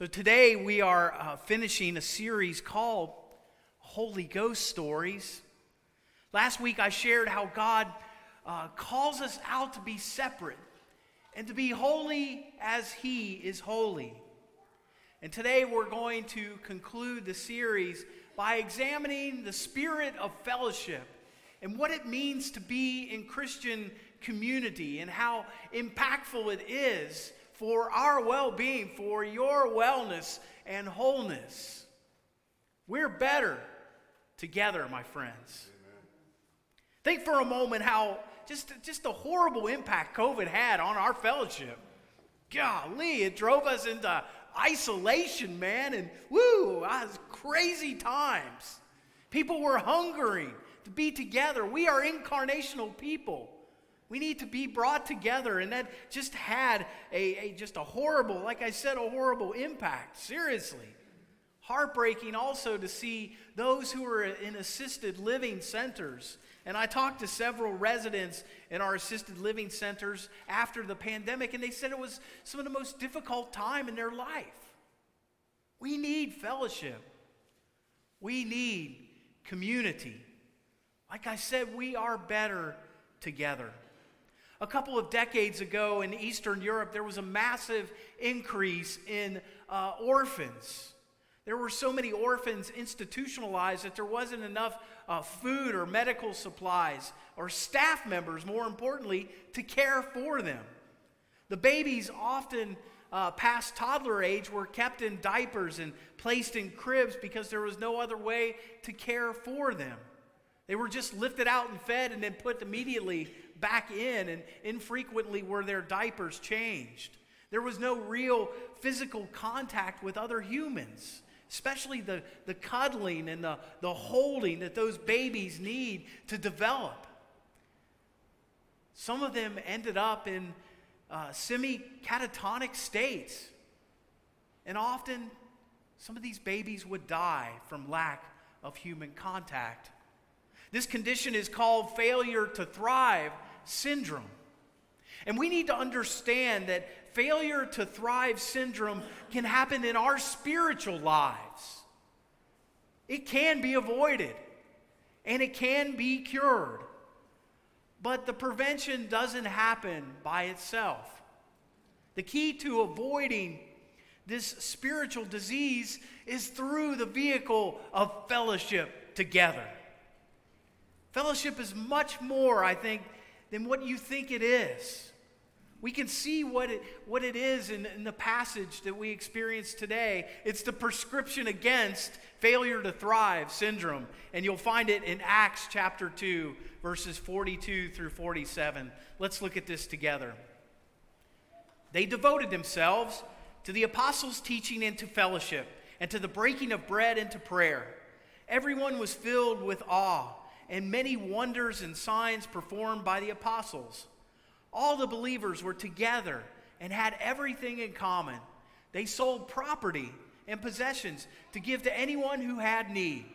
So today we are uh, finishing a series called Holy Ghost Stories. Last week I shared how God uh, calls us out to be separate and to be holy as He is holy. And today we're going to conclude the series by examining the spirit of fellowship and what it means to be in Christian community and how impactful it is for our well being, for your wellness and wholeness. We're better together, my friends. Amen. Think for a moment how just, just the horrible impact COVID had on our fellowship. Golly, it drove us into isolation, man, and woo, was crazy times. People were hungering to be together. We are incarnational people. We need to be brought together, and that just had a, a, just a horrible, like I said, a horrible impact. Seriously. Heartbreaking also to see those who are in assisted living centers. And I talked to several residents in our assisted living centers after the pandemic, and they said it was some of the most difficult time in their life. We need fellowship. We need community. Like I said, we are better together. A couple of decades ago in Eastern Europe, there was a massive increase in uh, orphans. There were so many orphans institutionalized that there wasn't enough uh, food or medical supplies or staff members, more importantly, to care for them. The babies, often uh, past toddler age, were kept in diapers and placed in cribs because there was no other way to care for them. They were just lifted out and fed and then put immediately back in, and infrequently were their diapers changed. There was no real physical contact with other humans, especially the, the cuddling and the, the holding that those babies need to develop. Some of them ended up in uh, semi catatonic states. And often, some of these babies would die from lack of human contact. This condition is called failure to thrive syndrome. And we need to understand that failure to thrive syndrome can happen in our spiritual lives. It can be avoided and it can be cured. But the prevention doesn't happen by itself. The key to avoiding this spiritual disease is through the vehicle of fellowship together. Fellowship is much more, I think, than what you think it is. We can see what it, what it is in, in the passage that we experience today. It's the prescription against failure to thrive syndrome. And you'll find it in Acts chapter 2, verses 42 through 47. Let's look at this together. They devoted themselves to the apostles' teaching and to fellowship, and to the breaking of bread and to prayer. Everyone was filled with awe and many wonders and signs performed by the apostles. All the believers were together and had everything in common. They sold property and possessions to give to anyone who had need.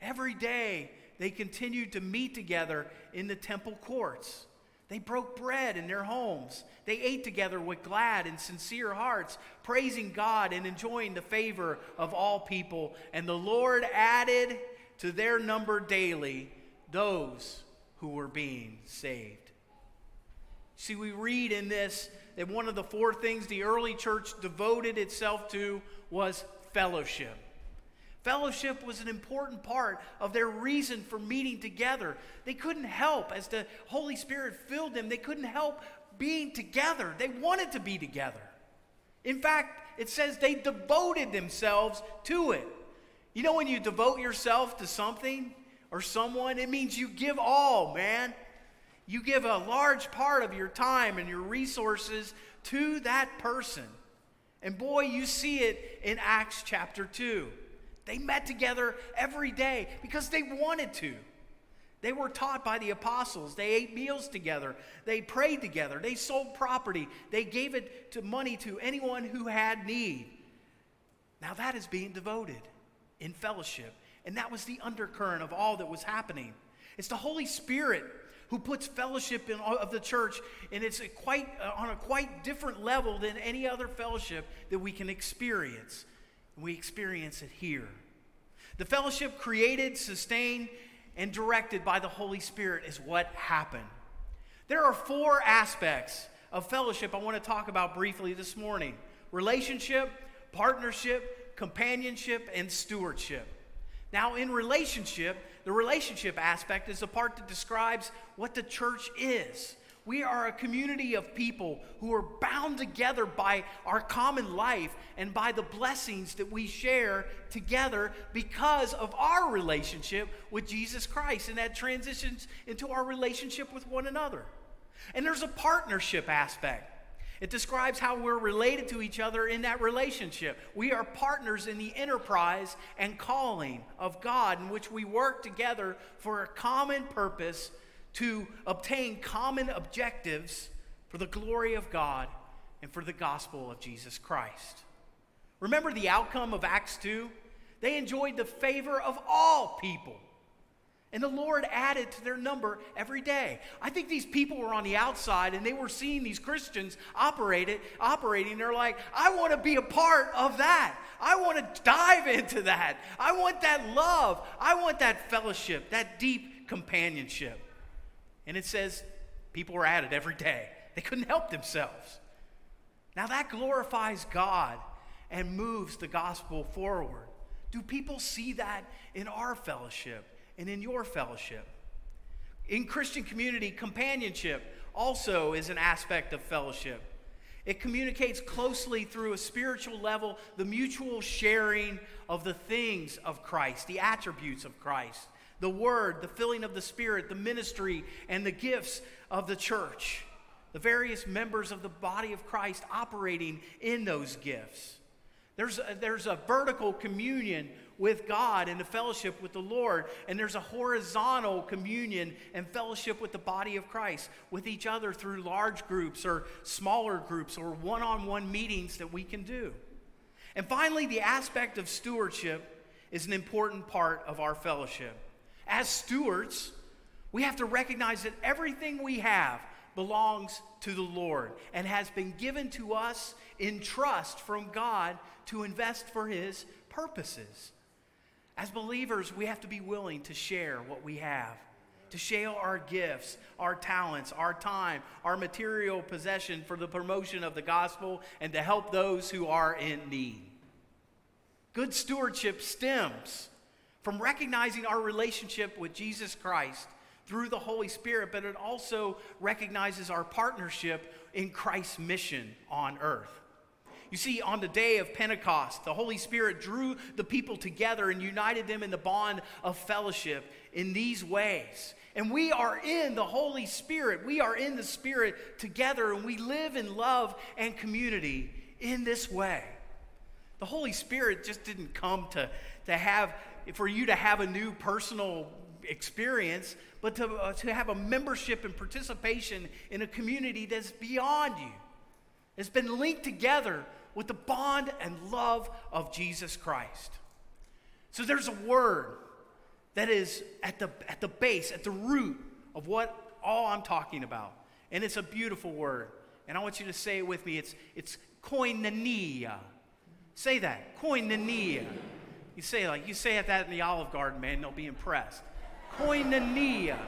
Every day they continued to meet together in the temple courts. They broke bread in their homes. They ate together with glad and sincere hearts, praising God and enjoying the favor of all people. And the Lord added to their number daily those who were being saved. See, we read in this that one of the four things the early church devoted itself to was fellowship. Fellowship was an important part of their reason for meeting together. They couldn't help, as the Holy Spirit filled them, they couldn't help being together. They wanted to be together. In fact, it says they devoted themselves to it. You know, when you devote yourself to something or someone, it means you give all, man. You give a large part of your time and your resources to that person. And boy, you see it in Acts chapter 2. They met together every day because they wanted to. They were taught by the apostles. They ate meals together. They prayed together. They sold property. They gave it to money to anyone who had need. Now that is being devoted in fellowship. And that was the undercurrent of all that was happening. It's the Holy Spirit who puts fellowship in, of the church and it's a quite, uh, on a quite different level than any other fellowship that we can experience. We experience it here. The fellowship created, sustained, and directed by the Holy Spirit is what happened. There are four aspects of fellowship I want to talk about briefly this morning relationship, partnership, companionship, and stewardship. Now, in relationship, the relationship aspect is the part that describes what the church is. We are a community of people who are bound together by our common life and by the blessings that we share together because of our relationship with Jesus Christ. And that transitions into our relationship with one another. And there's a partnership aspect. It describes how we're related to each other in that relationship. We are partners in the enterprise and calling of God in which we work together for a common purpose to obtain common objectives for the glory of God and for the gospel of Jesus Christ. Remember the outcome of Acts 2? They enjoyed the favor of all people. And the Lord added to their number every day. I think these people were on the outside and they were seeing these Christians operate it, operating. They're like, I want to be a part of that. I want to dive into that. I want that love. I want that fellowship, that deep companionship. And it says people were added every day. They couldn't help themselves. Now that glorifies God and moves the gospel forward. Do people see that in our fellowship? And in your fellowship. In Christian community, companionship also is an aspect of fellowship. It communicates closely through a spiritual level the mutual sharing of the things of Christ, the attributes of Christ, the Word, the filling of the Spirit, the ministry, and the gifts of the church. The various members of the body of Christ operating in those gifts. There's a, there's a vertical communion with God and a fellowship with the Lord. And there's a horizontal communion and fellowship with the body of Christ, with each other through large groups or smaller groups or one on one meetings that we can do. And finally, the aspect of stewardship is an important part of our fellowship. As stewards, we have to recognize that everything we have belongs to the Lord and has been given to us in trust from God to invest for His purposes. As believers, we have to be willing to share what we have, to share our gifts, our talents, our time, our material possession for the promotion of the gospel and to help those who are in need. Good stewardship stems from recognizing our relationship with Jesus Christ through the Holy Spirit, but it also recognizes our partnership in Christ's mission on earth. You see, on the day of Pentecost, the Holy Spirit drew the people together and united them in the bond of fellowship in these ways. And we are in the Holy Spirit. We are in the Spirit together, and we live in love and community in this way. The Holy Spirit just didn't come to, to have, for you to have a new personal experience, but to, uh, to have a membership and participation in a community that's beyond you. It's been linked together with the bond and love of Jesus Christ. So there's a word that is at the, at the base, at the root of what all I'm talking about. And it's a beautiful word. And I want you to say it with me. It's, it's koinonia. Say that. Koinonia. You say like you say it that in the Olive Garden, man, they'll be impressed. Koinonia.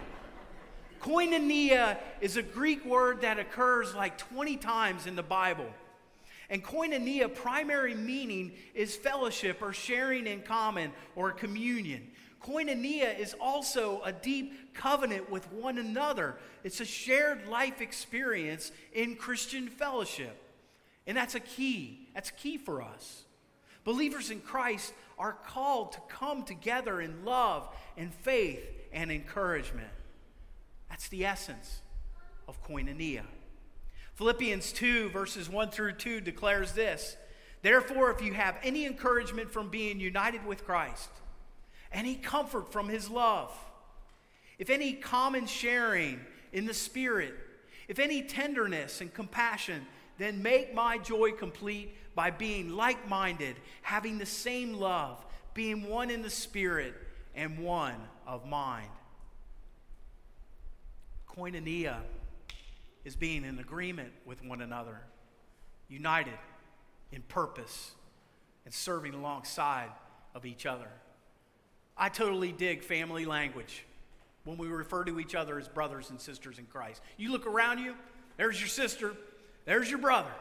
Koinonia is a Greek word that occurs like 20 times in the Bible. And koinonia, primary meaning is fellowship or sharing in common or communion. Koinonia is also a deep covenant with one another. It's a shared life experience in Christian fellowship. And that's a key. That's key for us. Believers in Christ are called to come together in love and faith and encouragement. That's the essence of koinonia. Philippians 2, verses 1 through 2 declares this Therefore, if you have any encouragement from being united with Christ, any comfort from his love, if any common sharing in the Spirit, if any tenderness and compassion, then make my joy complete by being like minded, having the same love, being one in the Spirit and one of mind. Koinonia is being in agreement with one another, united in purpose, and serving alongside of each other. I totally dig family language when we refer to each other as brothers and sisters in Christ. You look around you, there's your sister, there's your brother.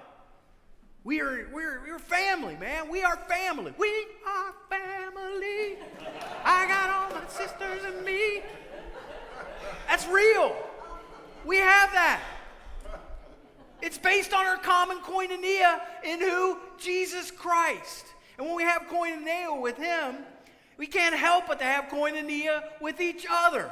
We are we're, we're family, man. We are family. We are family. I got all my sisters and me. That's real. We have that. It's based on our common koinonia in who? Jesus Christ. And when we have koinonia with Him, we can't help but to have koinonia with each other.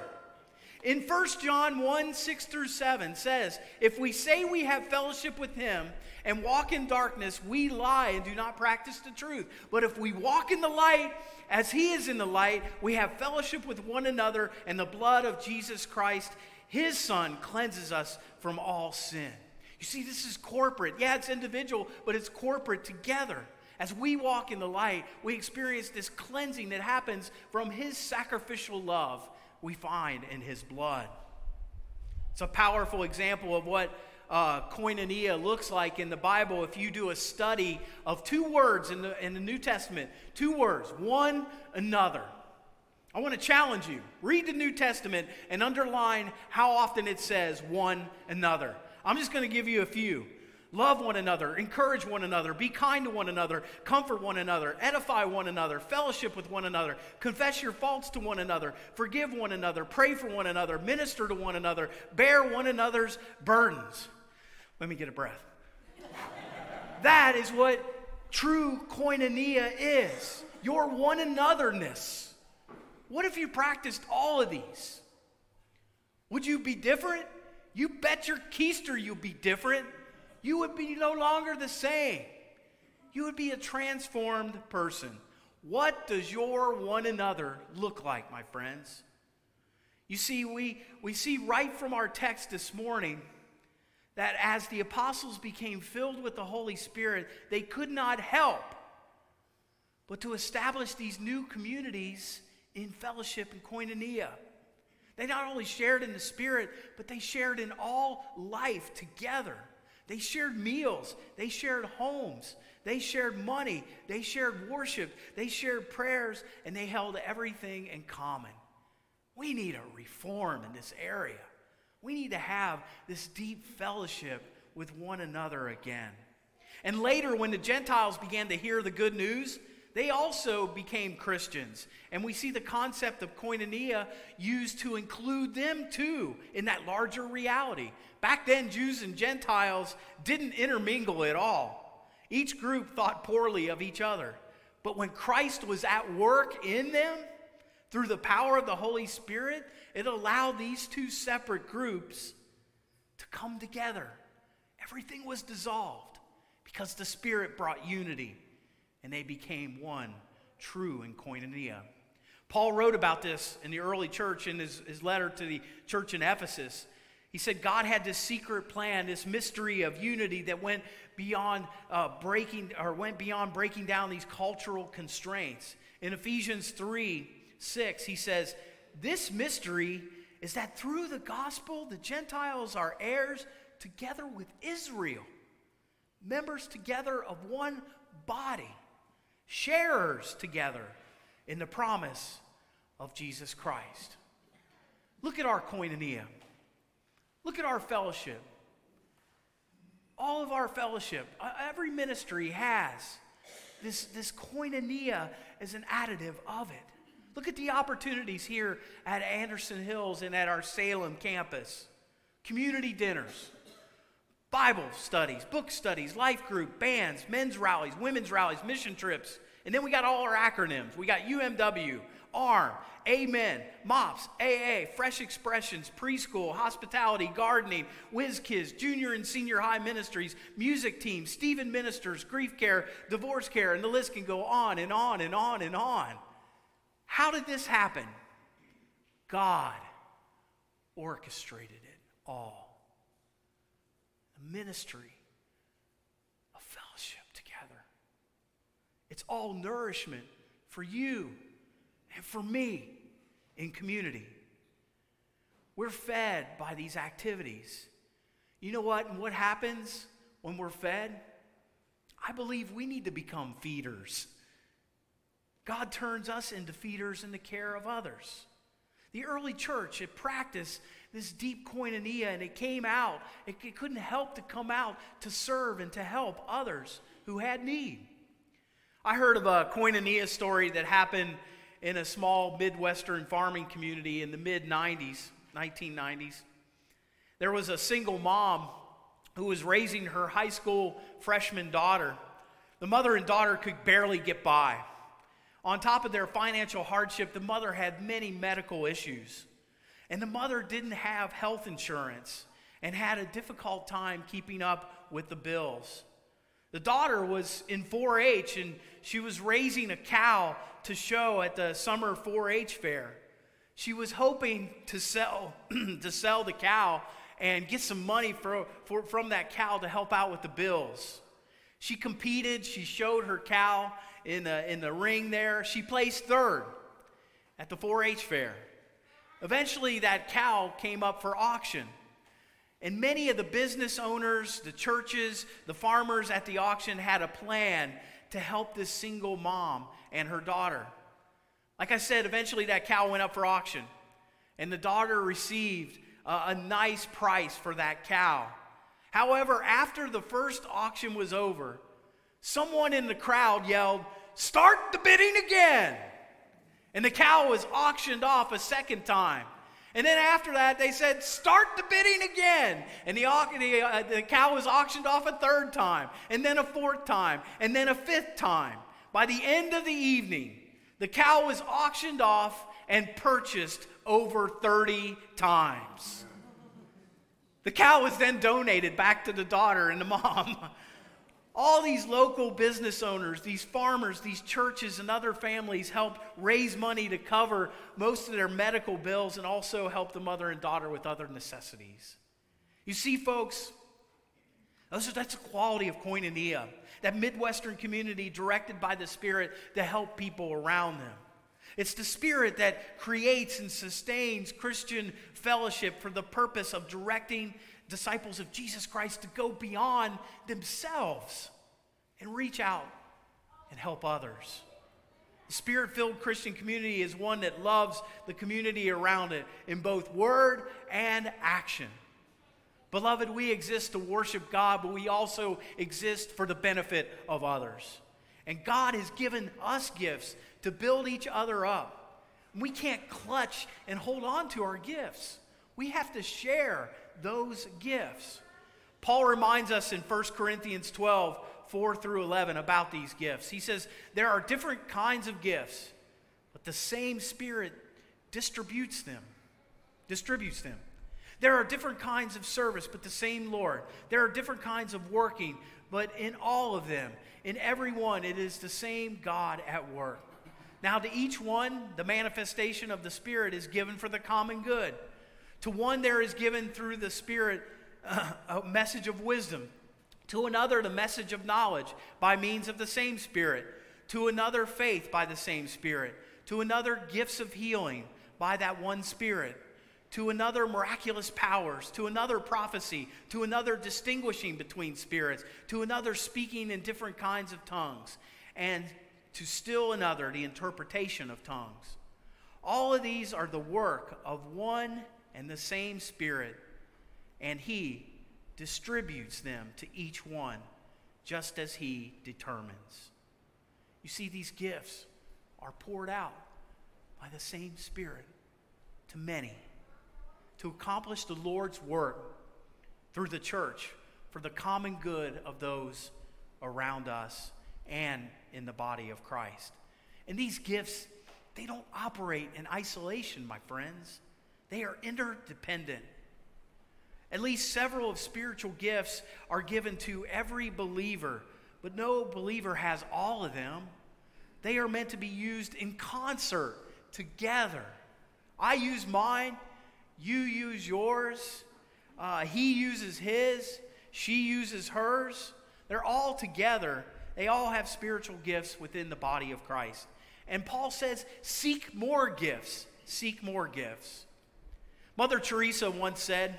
In 1 John 1 6 through 7 says, If we say we have fellowship with him and walk in darkness, we lie and do not practice the truth. But if we walk in the light as he is in the light, we have fellowship with one another, and the blood of Jesus Christ, his son, cleanses us from all sin. You see, this is corporate. Yeah, it's individual, but it's corporate together. As we walk in the light, we experience this cleansing that happens from his sacrificial love we find in his blood. It's a powerful example of what uh, koinonia looks like in the Bible if you do a study of two words in the, in the New Testament. Two words, one another. I want to challenge you. Read the New Testament and underline how often it says one another. I'm just going to give you a few. Love one another, encourage one another, be kind to one another, comfort one another, edify one another, fellowship with one another, confess your faults to one another, forgive one another, pray for one another, minister to one another, bear one another's burdens. Let me get a breath. that is what true koinonia is your one anotherness. What if you practiced all of these? Would you be different? You bet your keister you'll be different you would be no longer the same. You would be a transformed person. What does your one another look like, my friends? You see, we, we see right from our text this morning that as the apostles became filled with the Holy Spirit, they could not help but to establish these new communities in fellowship and koinonia. They not only shared in the Spirit, but they shared in all life together. They shared meals, they shared homes, they shared money, they shared worship, they shared prayers, and they held everything in common. We need a reform in this area. We need to have this deep fellowship with one another again. And later, when the Gentiles began to hear the good news, they also became Christians. And we see the concept of koinonia used to include them too in that larger reality. Back then, Jews and Gentiles didn't intermingle at all. Each group thought poorly of each other. But when Christ was at work in them, through the power of the Holy Spirit, it allowed these two separate groups to come together. Everything was dissolved because the Spirit brought unity and they became one, true in koinonia. Paul wrote about this in the early church in his, his letter to the church in Ephesus. He said God had this secret plan, this mystery of unity that went beyond uh, breaking or went beyond breaking down these cultural constraints. In Ephesians 3 6, he says, This mystery is that through the gospel, the Gentiles are heirs together with Israel, members together of one body, sharers together in the promise of Jesus Christ. Look at our koinonia. Look at our fellowship. All of our fellowship, uh, every ministry has this, this koinonia as an additive of it. Look at the opportunities here at Anderson Hills and at our Salem campus community dinners, Bible studies, book studies, life group, bands, men's rallies, women's rallies, mission trips. And then we got all our acronyms. We got UMW, ARM, Amen, MOPS, AA, Fresh Expressions, Preschool, Hospitality, Gardening, Whiz Kids, Junior and Senior High Ministries, Music Team, Stephen Ministers, Grief Care, Divorce Care, and the list can go on and on and on and on. How did this happen? God orchestrated it all. A ministry of fellowship together. It's all nourishment for you and for me in community. We're fed by these activities. You know what? And what happens when we're fed? I believe we need to become feeders. God turns us into feeders in the care of others. The early church had practiced this deep koinonia and it came out. It, it couldn't help to come out to serve and to help others who had need. I heard of a koinonia story that happened in a small Midwestern farming community in the mid 90s, 1990s. There was a single mom who was raising her high school freshman daughter. The mother and daughter could barely get by. On top of their financial hardship, the mother had many medical issues. And the mother didn't have health insurance and had a difficult time keeping up with the bills. The daughter was in 4 H and she was raising a cow to show at the summer 4 H fair. She was hoping to sell, to sell the cow and get some money for, for, from that cow to help out with the bills. She competed, she showed her cow, in the, in the ring there. She placed third at the 4 H fair. Eventually, that cow came up for auction. And many of the business owners, the churches, the farmers at the auction had a plan to help this single mom and her daughter. Like I said, eventually that cow went up for auction. And the daughter received a, nice price for that cow. However, after the first auction was over, someone in the crowd yelled, Start the bidding again. And the cow was auctioned off a second time. And then after that, they said, Start the bidding again. And the, the, uh, the cow was auctioned off a third time, and then a fourth time, and then a fifth time. By the end of the evening, the cow was auctioned off and purchased over 30 times. The cow was then donated back to the daughter and the mom. All these local business owners, these farmers, these churches, and other families help raise money to cover most of their medical bills and also help the mother and daughter with other necessities. You see, folks, that's the quality of koinonia, that Midwestern community directed by the Spirit to help people around them. It's the Spirit that creates and sustains Christian fellowship for the purpose of directing disciples of Jesus Christ to go beyond themselves and reach out and help others. The spirit filled Christian community is one that loves the community around it in both word and action. Beloved, we exist to worship God, but we also exist for the benefit of others. And God has given us gifts to build each other up. We can't clutch and hold on to our gifts. We have to share those gifts. Paul reminds us in 1 Corinthians 12, 4 through 11, about these gifts. He says, There are different kinds of gifts, but the same Spirit distributes them. Distributes them. There are different kinds of service, but the same Lord. There are different kinds of working, but in all of them, in every one, it is the same God at work. Now, to each one, the manifestation of the Spirit is given for the common good. To one, there is given through the Spirit uh, a message of wisdom. To another, the message of knowledge by means of the same Spirit. To another, faith by the same Spirit. To another, gifts of healing by that one Spirit. To another, miraculous powers. To another, prophecy. To another, distinguishing between spirits. To another, speaking in different kinds of tongues. And to still another, the interpretation of tongues. All of these are the work of one and the same Spirit, and He distributes them to each one just as He determines. You see, these gifts are poured out by the same Spirit to many to accomplish the Lord's work through the church for the common good of those around us and in the body of Christ. And these gifts, they don't operate in isolation, my friends. They are interdependent. At least several of spiritual gifts are given to every believer, but no believer has all of them. They are meant to be used in concert together. I use mine, you use yours, uh, he uses his, she uses hers. They're all together. They all have spiritual gifts within the body of Christ. And Paul says, seek more gifts. Seek more gifts. Mother Teresa once said,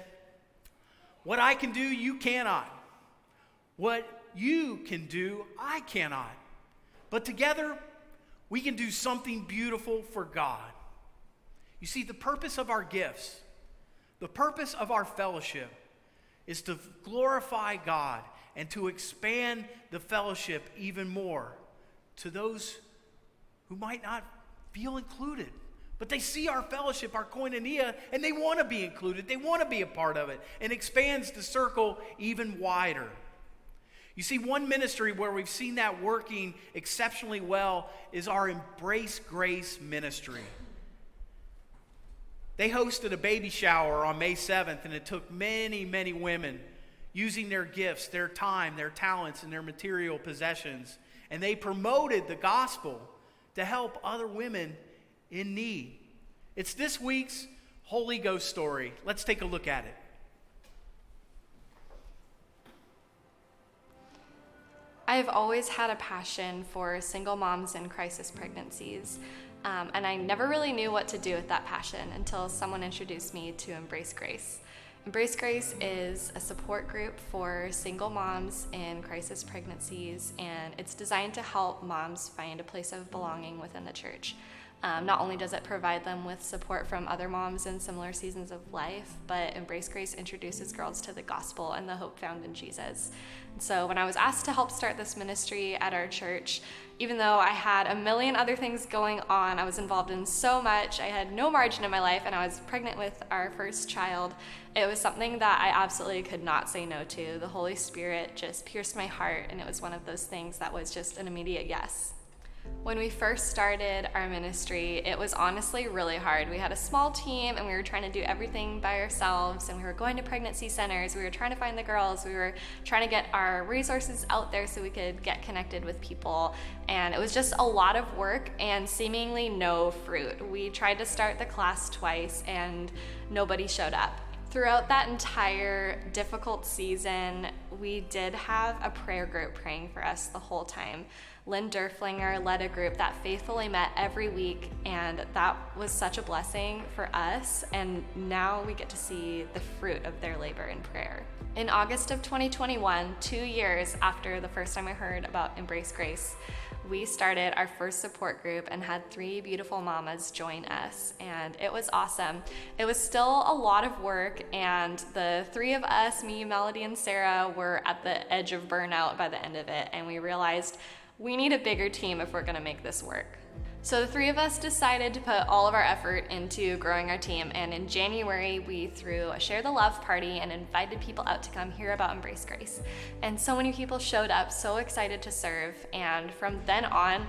What I can do, you cannot. What you can do, I cannot. But together, we can do something beautiful for God. You see, the purpose of our gifts, the purpose of our fellowship, is to glorify God and to expand the fellowship even more to those who might not feel included. But they see our fellowship, our koinonia, and they want to be included. They want to be a part of it and expands the circle even wider. You see, one ministry where we've seen that working exceptionally well is our Embrace Grace ministry. They hosted a baby shower on May 7th, and it took many, many women using their gifts, their time, their talents, and their material possessions. And they promoted the gospel to help other women in need. It's this week's Holy Ghost story. Let's take a look at it. I've always had a passion for single moms and crisis pregnancies. Um, and I never really knew what to do with that passion until someone introduced me to Embrace Grace. Embrace Grace is a support group for single moms in crisis pregnancies, and it's designed to help moms find a place of belonging within the church. Um, not only does it provide them with support from other moms in similar seasons of life, but Embrace Grace introduces girls to the gospel and the hope found in Jesus. So, when I was asked to help start this ministry at our church, even though I had a million other things going on, I was involved in so much, I had no margin in my life, and I was pregnant with our first child. It was something that I absolutely could not say no to. The Holy Spirit just pierced my heart, and it was one of those things that was just an immediate yes. When we first started our ministry, it was honestly really hard. We had a small team and we were trying to do everything by ourselves, and we were going to pregnancy centers, we were trying to find the girls, we were trying to get our resources out there so we could get connected with people. And it was just a lot of work and seemingly no fruit. We tried to start the class twice and nobody showed up. Throughout that entire difficult season, we did have a prayer group praying for us the whole time. Lynn Derflinger led a group that faithfully met every week, and that was such a blessing for us. And now we get to see the fruit of their labor in prayer. In August of 2021, two years after the first time I heard about Embrace Grace, we started our first support group and had three beautiful mamas join us, and it was awesome. It was still a lot of work, and the three of us, me, Melody, and Sarah, were at the edge of burnout by the end of it, and we realized we need a bigger team if we're gonna make this work. So the three of us decided to put all of our effort into growing our team, and in January we threw a Share the Love party and invited people out to come hear about Embrace Grace. And so many people showed up, so excited to serve, and from then on,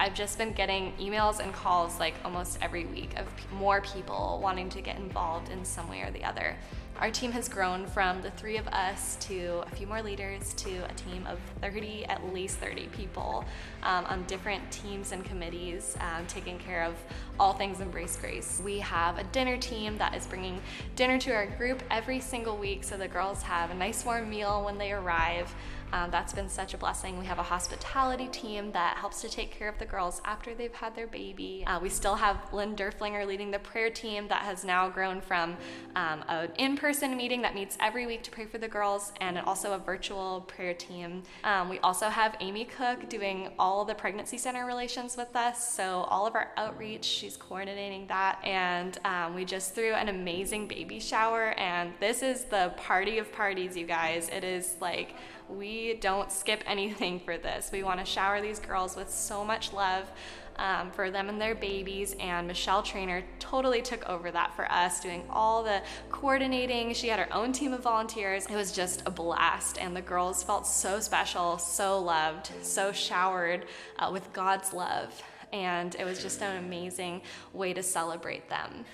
I've just been getting emails and calls like almost every week of more people wanting to get involved in some way or the other. Our team has grown from the three of us to a few more leaders to a team of 30, at least 30 people um, on different teams and committees um, taking care of all things Embrace Grace. We have a dinner team that is bringing dinner to our group every single week so the girls have a nice warm meal when they arrive. Um, that's been such a blessing. We have a hospitality team that helps to take care of the girls after they've had their baby. Uh, we still have Lynn Derflinger leading the prayer team that has now grown from um, an in person meeting that meets every week to pray for the girls and also a virtual prayer team. Um, we also have Amy Cook doing all the pregnancy center relations with us. So, all of our outreach, she's coordinating that. And um, we just threw an amazing baby shower. And this is the party of parties, you guys. It is like, we don't skip anything for this. We want to shower these girls with so much love um, for them and their babies. And Michelle Trainer totally took over that for us, doing all the coordinating. She had her own team of volunteers. It was just a blast, and the girls felt so special, so loved, so showered uh, with God's love. And it was just an amazing way to celebrate them.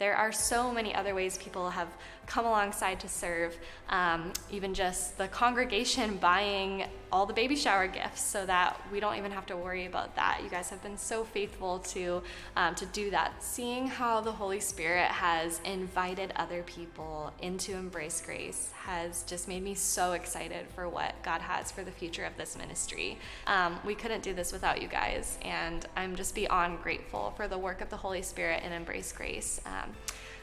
There are so many other ways people have come alongside to serve, um, even just the congregation buying all the baby shower gifts so that we don't even have to worry about that. You guys have been so faithful to, um, to do that. Seeing how the Holy Spirit has invited other people into Embrace Grace has just made me so excited for what God has for the future of this ministry. Um, we couldn't do this without you guys, and I'm just beyond grateful for the work of the Holy Spirit in Embrace Grace.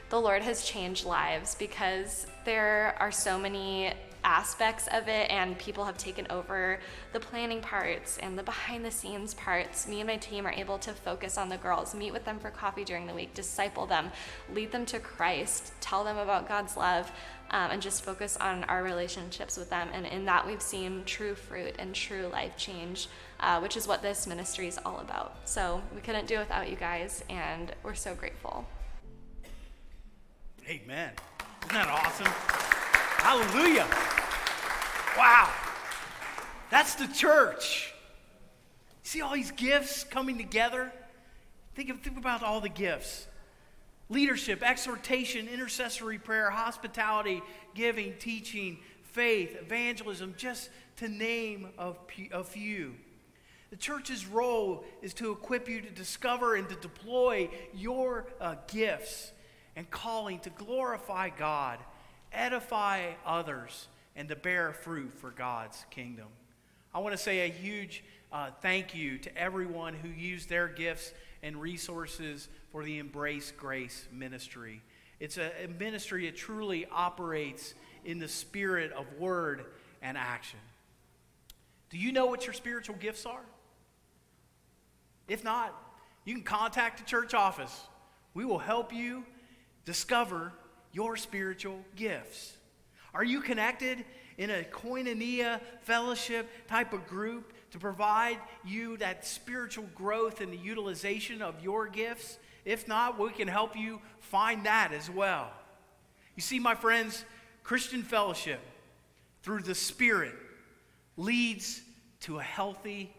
The Lord has changed lives because there are so many aspects of it and people have taken over the planning parts and the behind the scenes parts. Me and my team are able to focus on the girls, meet with them for coffee during the week, disciple them, lead them to Christ, tell them about God's love, um, and just focus on our relationships with them. And in that, we've seen true fruit and true life change, uh, which is what this ministry is all about. So we couldn't do it without you guys, and we're so grateful. Amen. Isn't that awesome? Hallelujah. Wow. That's the church. See all these gifts coming together? Think, of, think about all the gifts leadership, exhortation, intercessory prayer, hospitality, giving, teaching, faith, evangelism, just to name a, few. The church's role is to equip you to discover and to deploy your uh, gifts and calling to glorify God, edify others, and to bear fruit for God's kingdom. I want to say a huge uh, thank you to everyone who used their gifts and resources for the Embrace Grace ministry. It's a, a ministry that truly operates in the spirit of word and action. Do you know what your spiritual gifts are? If not, you can contact the church office. We will help you discover your spiritual gifts. Are you connected in a koinonia fellowship type of group to provide you that spiritual growth and the utilization of your gifts? If not, we can help you find that as well. You see, my friends, Christian fellowship through the Spirit leads to a healthy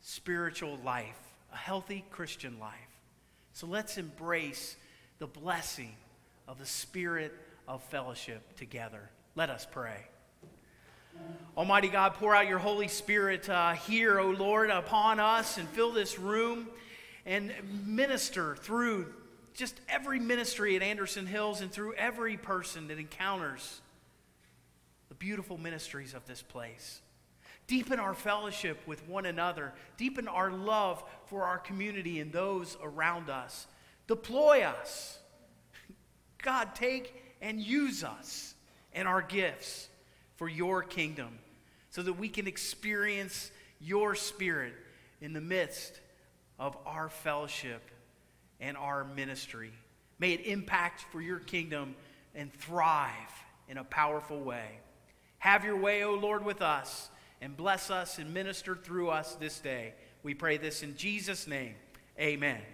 spiritual life, a healthy Christian life. So let's embrace the blessing of the spirit of fellowship together. Let us pray. Almighty God, pour out your Holy Spirit uh, here, O Lord, upon us and fill this room and minister through just every ministry at Anderson Hills and through every person that encounters the beautiful ministries of this place. Deepen our fellowship with one another, deepen our love for our community and those around us. Deploy us. God, take and use us and our gifts for your kingdom so that we can experience your spirit in the midst of our fellowship and our ministry. May it impact for your kingdom and thrive in a powerful way. Have your way, O Lord, with us and bless us and minister through us this day. We pray this in Jesus' name. Amen.